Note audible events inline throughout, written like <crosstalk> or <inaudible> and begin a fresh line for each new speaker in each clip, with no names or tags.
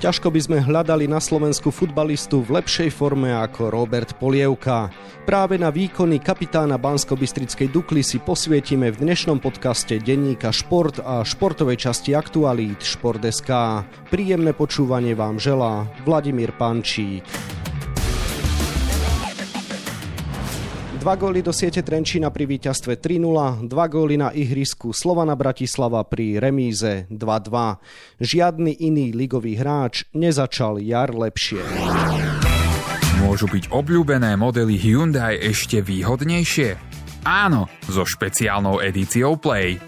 Ťažko by sme hľadali na Slovensku futbalistu v lepšej forme ako Robert Polievka. Práve na výkony kapitána Bansko-Bystrickej Dukly si posvietime v dnešnom podcaste denníka Šport a športovej časti aktualít Šport.sk. Príjemné počúvanie vám želá Vladimír Pančík. Dva góly do siete Trenčína pri víťazstve 3-0, dva góly na ihrisku Slovana Bratislava pri remíze 2-2. Žiadny iný ligový hráč nezačal jar lepšie.
Môžu byť obľúbené modely Hyundai ešte výhodnejšie? Áno, so špeciálnou edíciou Play.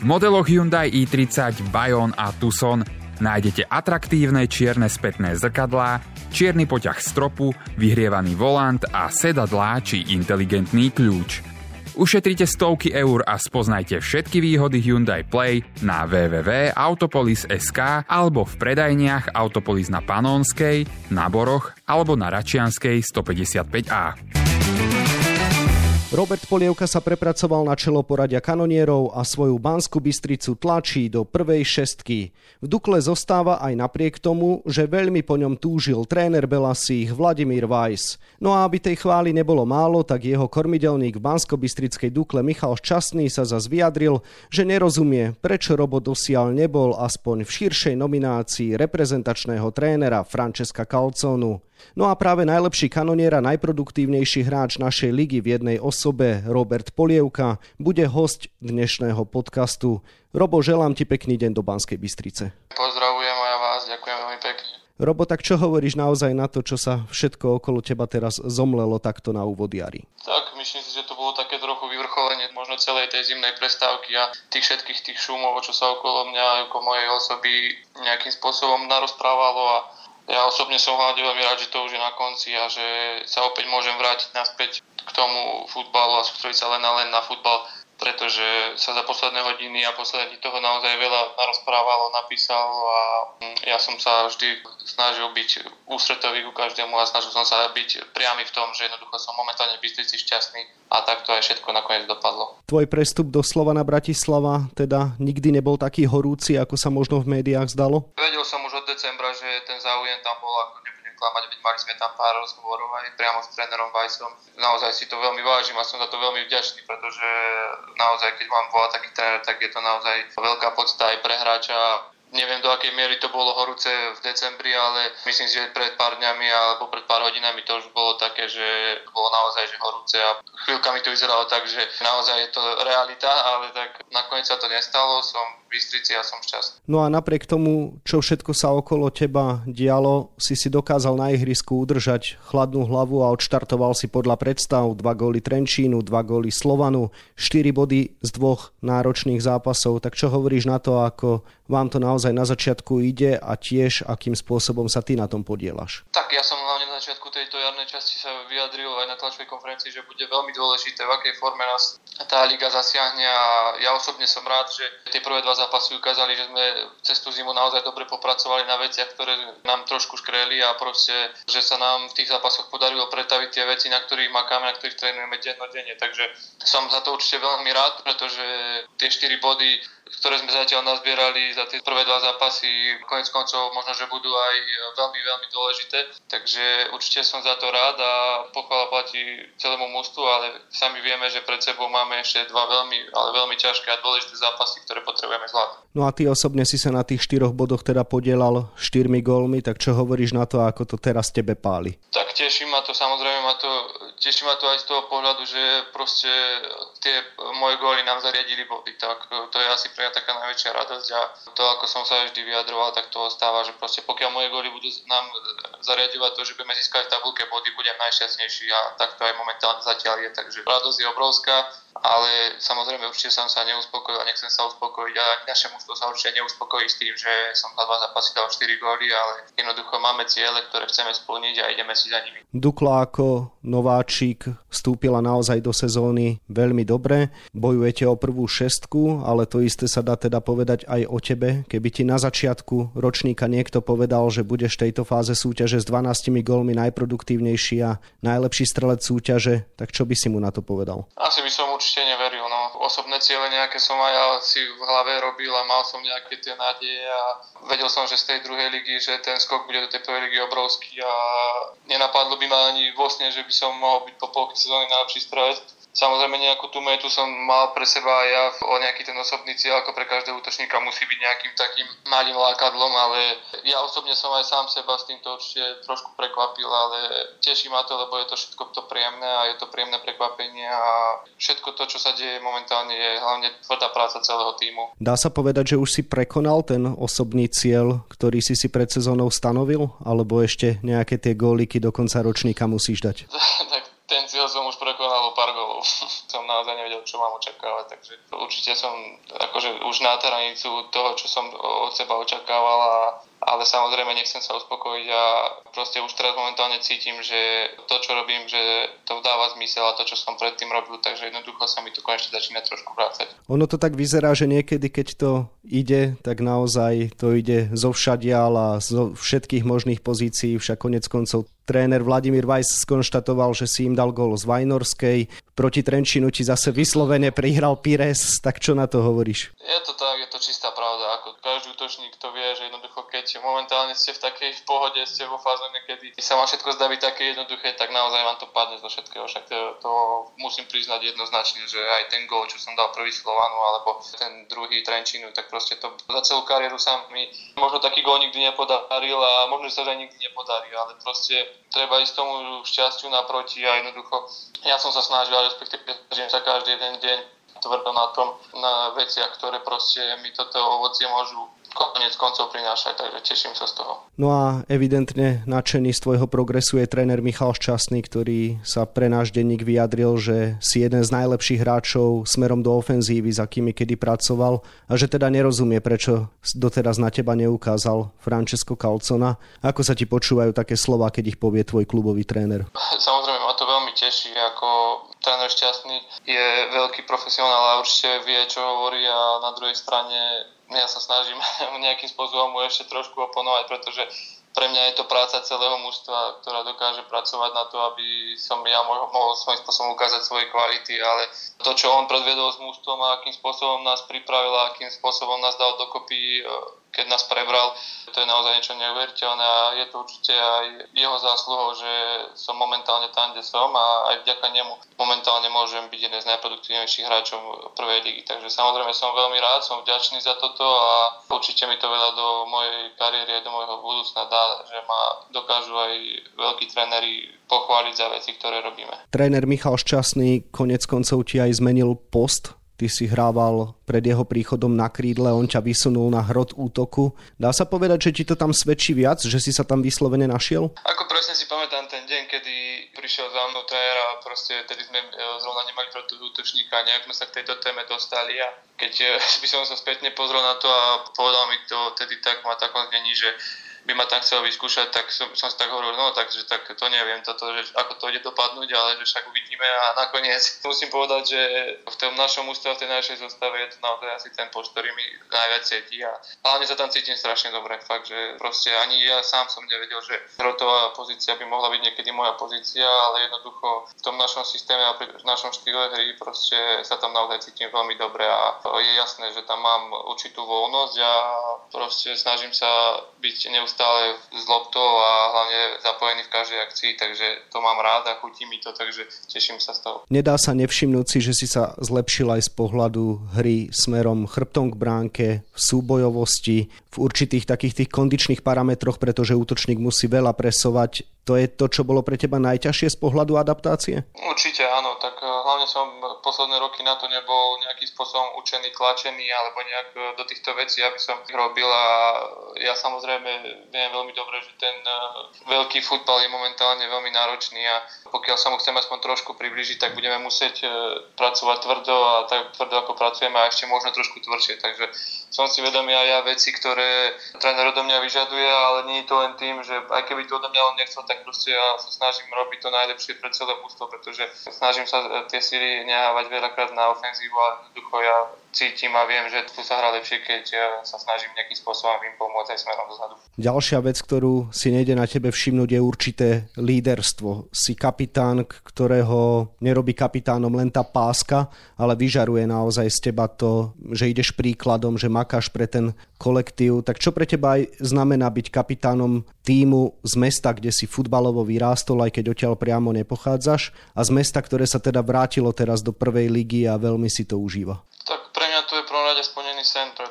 V modeloch Hyundai i30, Bayon a Tucson nájdete atraktívne čierne spätné zrkadlá, čierny poťah stropu, vyhrievaný volant a sedadlá či inteligentný kľúč. Ušetrite stovky eur a spoznajte všetky výhody Hyundai Play na www.autopolis.sk alebo v predajniach Autopolis na Panónskej, na Boroch alebo na Račianskej 155A.
Robert Polievka sa prepracoval na čelo poradia kanonierov a svoju Banskú Bystricu tlačí do prvej šestky. V Dukle zostáva aj napriek tomu, že veľmi po ňom túžil tréner Belasích Vladimír Weiss. No a aby tej chvály nebolo málo, tak jeho kormidelník v Bansko-Bystrickej Dukle Michal Šťastný sa zas vyjadril, že nerozumie, prečo Robo dosiaľ nebol aspoň v širšej nominácii reprezentačného trénera Francesca Calconu. No a práve najlepší kanonier a najproduktívnejší hráč našej ligy v jednej osobe, Robert Polievka, bude host dnešného podcastu. Robo, želám ti pekný deň do Banskej Bystrice.
Pozdravujem aj vás, ďakujem veľmi pekne.
Robo, tak čo hovoríš naozaj na to, čo sa všetko okolo teba teraz zomlelo takto na úvod jary?
Tak, myslím si, že to bolo také trochu vyvrcholenie možno celej tej zimnej prestávky a tých všetkých tých šumov, čo sa okolo mňa, ako mojej osoby nejakým spôsobom narozprávalo a ja osobne som hlavne veľmi rád, že to už je na konci a že sa opäť môžem vrátiť naspäť k tomu futbalu a sústrediť sa len a len na futbal pretože sa za posledné hodiny a poslední toho naozaj veľa narozprávalo, napísalo a mm, ja som sa vždy snažil byť ústretový ku každému a snažil som sa byť priamy v tom, že jednoducho som momentálne v šťastný a tak to aj všetko nakoniec dopadlo.
Tvoj prestup do Slovana Bratislava teda nikdy nebol taký horúci, ako sa možno v médiách zdalo?
Vedel som už od decembra, že ten záujem tam bol ako klamať, veď mali sme tam pár rozhovorov aj priamo s trénerom Vajsom. Naozaj si to veľmi vážim a som za to veľmi vďačný, pretože naozaj, keď mám volať taký tréner, tak je to naozaj veľká podsta aj pre hráča Neviem, do akej miery to bolo horúce v decembri, ale myslím si, že pred pár dňami alebo pred pár hodinami to už bolo také, že bolo naozaj že horúce a chvíľkami to vyzeralo tak, že naozaj je to realita, ale tak nakoniec sa to nestalo, som Bystrici a som šťastný.
No a napriek tomu, čo všetko sa okolo teba dialo, si si dokázal na ihrisku udržať chladnú hlavu a odštartoval si podľa predstav dva góly Trenčínu, dva góly Slovanu, 4 body z dvoch náročných zápasov. Tak čo hovoríš na to, ako vám to naozaj na začiatku ide a tiež akým spôsobom sa ty na tom podielaš?
Tak ja som hlavne začiatku tejto jarnej časti sa vyjadril aj na tlačovej konferencii, že bude veľmi dôležité, v akej forme nás tá liga zasiahne a ja osobne som rád, že tie prvé dva zápasy ukázali, že sme cez tú zimu naozaj dobre popracovali na veciach, ktoré nám trošku škreli a proste, že sa nám v tých zápasoch podarilo pretaviť tie veci, na ktorých makáme, na ktorých trénujeme dennodenne. Takže som za to určite veľmi rád, pretože tie 4 body ktoré sme zatiaľ nazbierali za tie prvé dva zápasy, konec koncov možno, že budú aj veľmi, veľmi dôležité. Takže určite som za to rád a pochvala platí celému mústvu, ale sami vieme, že pred sebou máme ešte dva veľmi, ale veľmi ťažké a dôležité zápasy, ktoré potrebujeme zvládnuť.
No a ty osobne si sa na tých štyroch bodoch teda podielal štyrmi gólmi, tak čo hovoríš na to, ako to teraz tebe páli?
Tak teší ma to, samozrejme ma to, teší ma to aj z toho pohľadu, že proste tie moje góly nám zariadili body, tak to je asi pre mňa taká najväčšia radosť a to, ako som sa vždy vyjadroval, tak to ostáva, že proste pokiaľ moje góly budú nám zariadovať to, že budeme získať v tabulke body, budem najšťastnejší a tak to aj momentálne zatiaľ je, takže radosť je obrovská ale samozrejme určite som sa neuspokojil a nechcem sa uspokojiť a naše mužstvo sa určite neuspokojí s tým, že som za dva zápasy dal 4 góly, ale jednoducho máme ciele, ktoré chceme splniť a ideme si za nimi.
Dukla ako nováčik vstúpila naozaj do sezóny veľmi dobre, bojujete o prvú šestku, ale to isté sa dá teda povedať aj o tebe. Keby ti na začiatku ročníka niekto povedal, že budeš v tejto fáze súťaže s 12 gólmi najproduktívnejší a najlepší strelec súťaže, tak čo by si mu na to povedal?
Asi by som určite neveril. No. Osobné ciele nejaké som aj si v hlave robil a mal som nejaké tie nádeje a vedel som, že z tej druhej ligy, že ten skok bude do tej prvej ligy obrovský a nenapadlo by ma ani vo sne, že by som mohol byť po polke sezóny najlepší strelec Samozrejme nejakú tú metu som mal pre seba aj ja o nejaký ten osobný cieľ, ako pre každého útočníka musí byť nejakým takým malým lákadlom, ale ja osobne som aj sám seba s týmto určite trošku prekvapil, ale teší ma to, lebo je to všetko to príjemné a je to príjemné prekvapenie a všetko to, čo sa deje momentálne je hlavne tvrdá práca celého týmu.
Dá sa povedať, že už si prekonal ten osobný cieľ, ktorý si si pred sezónou stanovil, alebo ešte nejaké tie góliky do konca ročníka musíš dať? <laughs> <laughs>
tak ten cieľ som už prekonal o pár golov. <laughs> som naozaj nevedel, čo mám očakávať, takže určite som akože už na hranicu toho, čo som od seba očakával a ale samozrejme nechcem sa uspokojiť a proste už teraz momentálne cítim, že to, čo robím, že to dáva zmysel a to, čo som predtým robil, takže jednoducho sa mi to konečne začína trošku vrácať.
Ono to tak vyzerá, že niekedy, keď to ide, tak naozaj to ide zo všadial a zo všetkých možných pozícií, však konec koncov tréner Vladimír Vajs skonštatoval, že si im dal gól z Vajnorskej, proti Trenčinu ti zase vyslovene prihral Pires, tak čo na to hovoríš?
Je to tak, je to čistá pravda. Ako každý útočník to vie, že jednoducho keď momentálne ste v takej v pohode, ste vo fáze, kedy sa vám všetko zdá byť také jednoduché, tak naozaj vám to padne zo všetkého. Však to, to musím priznať jednoznačne, že aj ten gól, čo som dal prvý Slovanu, alebo ten druhý Trenčinu, tak proste to za celú kariéru sa mi možno taký gól nikdy nepodaril a možno sa aj nikdy nepodarí, ale proste treba ísť tomu šťastiu naproti a jednoducho ja som sa snažil, respektíve sa každý jeden deň tvrdo na tom, na veciach, ktoré proste mi toto ovocie môžu konec koncov prinášať, takže teším sa z toho.
No a evidentne nadšený z tvojho progresu je tréner Michal Šťastný, ktorý sa pre náš denník vyjadril, že si jeden z najlepších hráčov smerom do ofenzívy, za akými kedy pracoval a že teda nerozumie, prečo doteraz na teba neukázal Francesco Calcona. Ako sa ti počúvajú také slova, keď ich povie tvoj klubový tréner?
Samozrejme ma to veľmi teší, ako tréner Šťastný je veľký profesionál a určite vie, čo hovorí a na druhej strane ja sa snažím <laughs> nejakým spôsobom mu ešte trošku oponovať, pretože pre mňa je to práca celého mužstva, ktorá dokáže pracovať na to, aby som ja mohol, svojím spôsobom ukázať svoje kvality, ale to, čo on predvedol s mužstvom a akým spôsobom nás pripravil a akým spôsobom nás dal dokopy, keď nás prebral, to je naozaj niečo neuveriteľné a je to určite aj jeho zásluhou, že som momentálne tam, kde som a aj vďaka nemu momentálne môžem byť jeden z najproduktívnejších hráčov prvej ligy. Takže samozrejme som veľmi rád, som vďačný za toto a určite mi to veľa do mojej kariéry a do môjho budúcna dá, že ma dokážu aj veľkí tréneri pochváliť za veci, ktoré robíme.
Tréner Michal Šťastný konec koncov ti aj zmenil post Ty si hrával pred jeho príchodom na krídle, on ťa vysunul na hrot útoku. Dá sa povedať, že ti to tam svedčí viac, že si sa tam vyslovene našiel?
Ako presne si pamätám ten deň, kedy prišiel za mnou tréner a proste tedy sme e, zrovna nemali pro toho útočníka, nejak sme sa k tejto téme dostali a keď e, <laughs> by som sa spätne pozrel na to a povedal mi to tedy tak ma takom znení, že by ma tam chcel vyskúšať, tak som, som si tak hovoril, no takže tak to neviem, toto, že ako to ide dopadnúť, ale že však uvidíme. A nakoniec <laughs> musím povedať, že v tom našom ústave, v tej našej zostave je to naozaj asi ten post, ktorý mi najviac cíti a hlavne sa tam cítim strašne dobre, fakt, že proste ani ja sám som nevedel, že rotová pozícia by mohla byť niekedy moja pozícia, ale jednoducho v tom našom systéme a pri našom štýle hry proste sa tam naozaj cítim veľmi dobre a je jasné, že tam mám určitú voľnosť a proste snažím sa byť neustále neustále s loptou a hlavne zapojený v každej akcii, takže to mám rád a chutí mi to, takže teším sa z toho.
Nedá sa nevšimnúť si, že si sa zlepšil aj z pohľadu hry smerom chrbtom k bránke, v súbojovosti, v určitých takých tých kondičných parametroch, pretože útočník musí veľa presovať. To je to, čo bolo pre teba najťažšie z pohľadu adaptácie?
Určite áno, tak eh, hlavne som posledné roky na to nebol nejakým spôsobom učený, tlačený alebo nejak eh, do týchto vecí, aby som ich robil a ja samozrejme viem veľmi dobre, že ten eh, veľký futbal je momentálne veľmi náročný a pokiaľ sa mu chceme aspoň trošku približiť, tak budeme musieť pracovať tvrdo a tak tvrdo ako pracujeme a ešte možno trošku tvrdšie, takže som si vedomý aj ja veci, ktoré tréner odo mňa vyžaduje, ale nie je to len tým, že aj keby to odo mňa on nechcel, tak proste ja sa snažím robiť to najlepšie pre celé mústvo, pretože snažím sa tie síly nehávať veľakrát na ofenzívu a jednoducho ja cítim a viem, že tu sa hrá lepšie, keď sa snažím nejakým spôsobom im pomôcť aj smerom dozadu.
Ďalšia vec, ktorú si nejde na tebe všimnúť, je určité líderstvo. Si kapitán, ktorého nerobí kapitánom len tá páska, ale vyžaruje naozaj z teba to, že ideš príkladom, že makáš pre ten kolektív. Tak čo pre teba aj znamená byť kapitánom týmu z mesta, kde si futbalovo vyrástol, aj keď odtiaľ priamo nepochádzaš, a z mesta, ktoré sa teda vrátilo teraz do prvej ligy a veľmi si to užíva?
Tak to je pronađa sen, to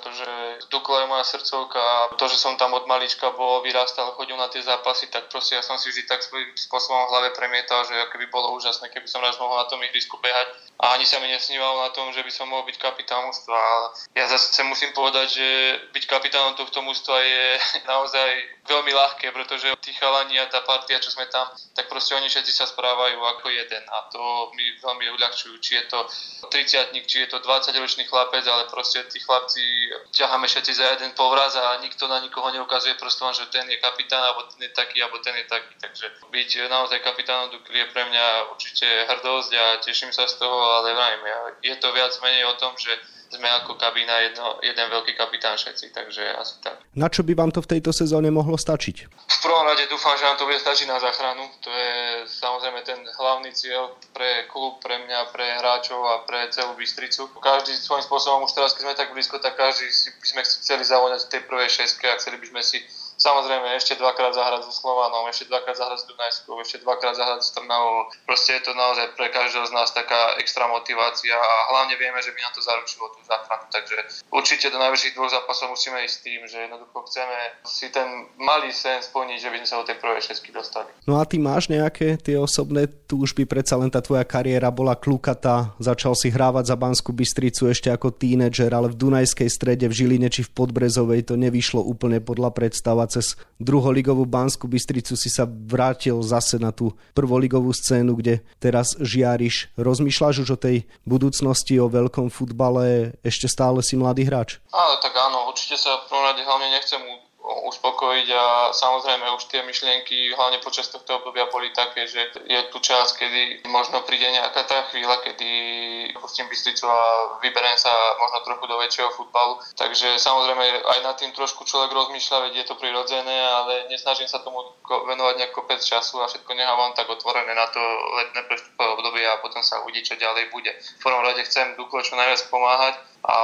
Dukla je moja srdcovka a to, že som tam od malička bol, vyrástal, chodil na tie zápasy, tak proste ja som si vždy tak svojím spôsobom v hlave premietal, že by bolo úžasné, keby som raz mohol na tom ihrisku behať a ani sa mi nesnívalo na tom, že by som mohol byť kapitán mústva. Ja zase musím povedať, že byť kapitánom tohto mústva je <laughs> naozaj veľmi ľahké, pretože tí chalani a tá partia, čo sme tam, tak proste oni všetci sa správajú ako jeden a to mi veľmi uľahčujú, či je to 30 či je to 20-ročný chlapec, ale proste tí chlapci ťaháme všetci za jeden povraz a nikto na nikoho neukazuje prstom, že ten je kapitán, alebo ten je taký, alebo ten je taký. Takže byť naozaj kapitánom Dukly je pre mňa určite hrdosť a teším sa z toho, ale vrajím, je to viac menej o tom, že sme ako kabína jedno, jeden veľký kapitán všetci, takže asi tak.
Na čo by vám to v tejto sezóne mohlo stačiť?
V prvom rade dúfam, že nám to bude stačiť na záchranu. To je samozrejme ten hlavný cieľ pre klub, pre mňa, pre hráčov a pre celú Bystricu. Každý svojím spôsobom, už teraz, keď sme tak blízko, tak každý si by sme chceli zavoňať v tej prvej šeske a chceli by sme si Samozrejme, ešte dvakrát zahrať so Slovanom, ešte dvakrát zahrať s Dunajskou, ešte dvakrát zahrať s Trnavou. Proste je to naozaj pre každého z nás taká extra motivácia a hlavne vieme, že by nám to zaručilo tú záchranu. Takže určite do najväčších dvoch zápasov musíme ísť tým, že jednoducho chceme si ten malý sen splniť, že by sme sa do tej prvej šestky dostali.
No a ty máš nejaké tie osobné túžby? Predsa len tá tvoja kariéra bola klukatá, začal si hrávať za Banskú Bystricu ešte ako tínedžer, ale v Dunajskej strede, v Žiline či v Podbrezovej to nevyšlo úplne podľa predstava cez druholigovú Banskú Bystricu si sa vrátil zase na tú prvoligovú scénu, kde teraz žiariš. Rozmýšľaš už o tej budúcnosti, o veľkom futbale, ešte stále si mladý hráč?
Áno, tak áno, určite sa v prvom rade hlavne nechcem uspokojiť a samozrejme už tie myšlienky hlavne počas tohto obdobia boli také, že je tu čas, kedy možno príde nejaká tá chvíľa, kedy pustím Bystricu a vyberiem sa možno trochu do väčšieho futbalu. Takže samozrejme aj nad tým trošku človek rozmýšľa, veď je to prirodzené, ale nesnažím sa tomu venovať nejako kopec času a všetko nechávam tak otvorené na to letné prestupové obdobie a potom sa uvidí, čo ďalej bude. V prvom rade chcem Dukle čo najviac pomáhať a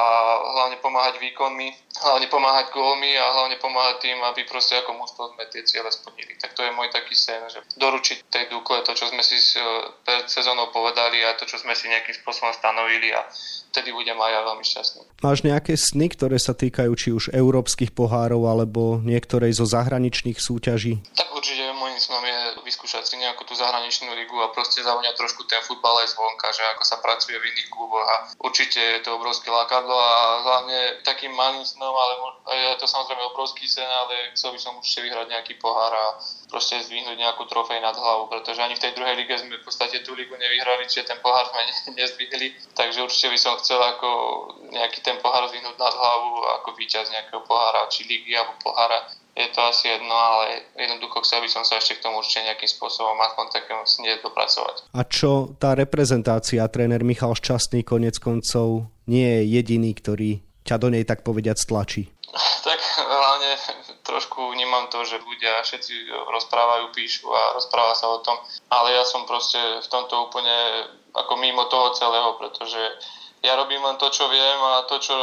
hlavne pomáhať výkonmi, hlavne pomáhať gólmi a hlavne pomáhať tým, aby proste ako mústvo sme tie ciele splnili. Tak to je môj taký sen, že doručiť tej Dukle to, čo sme si pred sezónou povedali a to, čo sme si nejakým spôsobom stanovili a vtedy budem aj ja veľmi šťastný.
Máš nejaké sny, ktoré sa týkajú či už európskych pohárov alebo niektorej zo zahraničných súťaží?
Tak určite môjim snom je vyskúšať si nejakú tú zahraničnú ligu a proste zaujímať trošku ten futbal aj zvonka, že ako sa pracuje v iných kluboch a určite je to obrovské lákadlo a hlavne takým malým snom, ale je to samozrejme obrovský sen, ale chcel by som určite vyhrať nejaký pohár a proste zdvihnúť nejakú trofej nad hlavu, pretože ani v tej druhej lige sme v podstate tú ligu nevyhrali, čiže ten pohár sme <laughs> nezdvihli, takže určite by som chcel ako nejaký ten pohár zdvihnúť nad hlavu ako víťaz nejakého pohára, či ligy alebo pohára je to asi jedno, ale jednoducho chcel by som sa ešte k tomu určite nejakým spôsobom aspoň takému snie dopracovať.
A čo tá reprezentácia, tréner Michal Šťastný konec koncov nie je jediný, ktorý ťa do nej tak povediať stlačí? <laughs>
tak hlavne trošku vnímam to, že ľudia všetci rozprávajú, píšu a rozpráva sa o tom, ale ja som proste v tomto úplne ako mimo toho celého, pretože ja robím len to, čo viem a to, čo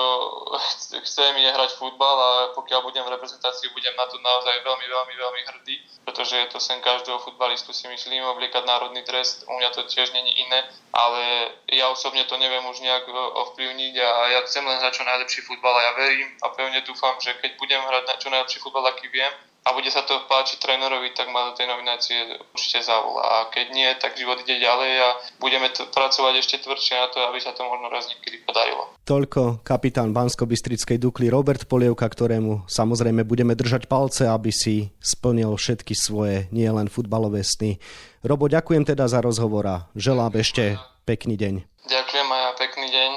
chcem je hrať futbal a pokiaľ budem v reprezentácii, budem na to naozaj veľmi, veľmi, veľmi hrdý, pretože je to sen každého futbalistu si myslím, obliekať národný trest, u mňa to tiež není iné, ale ja osobne to neviem už nejak ovplyvniť a ja chcem len hrať čo najlepší futbal a ja verím a pevne dúfam, že keď budem hrať čo najlepší futbal, aký viem, a bude sa to páčiť trénerovi, tak ma do tej nominácie určite zavolá. A keď nie, tak život ide ďalej a budeme t- pracovať ešte tvrdšie na to, aby sa to možno raz niekedy podarilo.
Toľko kapitán Bansko-Bystrickej Dukly Robert Polievka, ktorému samozrejme budeme držať palce, aby si splnil všetky svoje nielen futbalové sny. Robo, ďakujem teda za rozhovor a želám ešte pekný deň.
Ďakujem ja, pekný deň.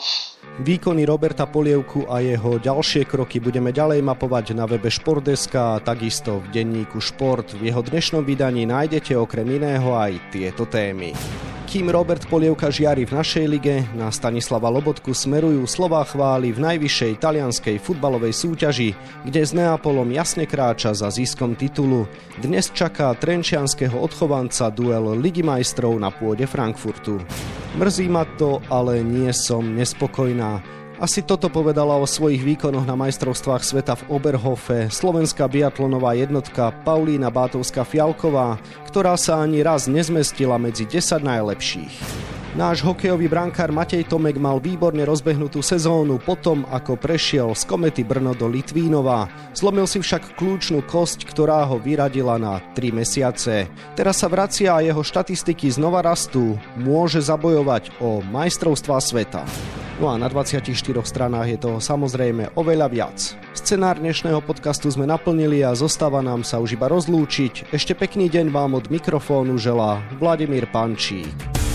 Výkony Roberta Polievku a jeho ďalšie kroky budeme ďalej mapovať na webe Športdeska a takisto v denníku Šport. V jeho dnešnom vydaní nájdete okrem iného aj tieto témy. Kým Robert Polievka žiari v našej lige, na Stanislava Lobotku smerujú slová chvály v najvyššej talianskej futbalovej súťaži, kde s Neapolom jasne kráča za ziskom titulu. Dnes čaká trenčianského odchovanca duel Ligy majstrov na pôde Frankfurtu. Mrzí ma to, ale nie som nespokojná. Asi toto povedala o svojich výkonoch na majstrovstvách sveta v Oberhofe slovenská biatlonová jednotka Paulína Bátovská Fialková, ktorá sa ani raz nezmestila medzi 10 najlepších. Náš hokejový brankár Matej Tomek mal výborne rozbehnutú sezónu potom, ako prešiel z Komety Brno do Litvínova. Zlomil si však kľúčnú kosť, ktorá ho vyradila na 3 mesiace. Teraz sa vracia a jeho štatistiky znova rastú. Môže zabojovať o majstrovstvá sveta. No a na 24 stranách je toho samozrejme oveľa viac. Scenár dnešného podcastu sme naplnili a zostáva nám sa už iba rozlúčiť. Ešte pekný deň vám od mikrofónu želá Vladimír Pančík.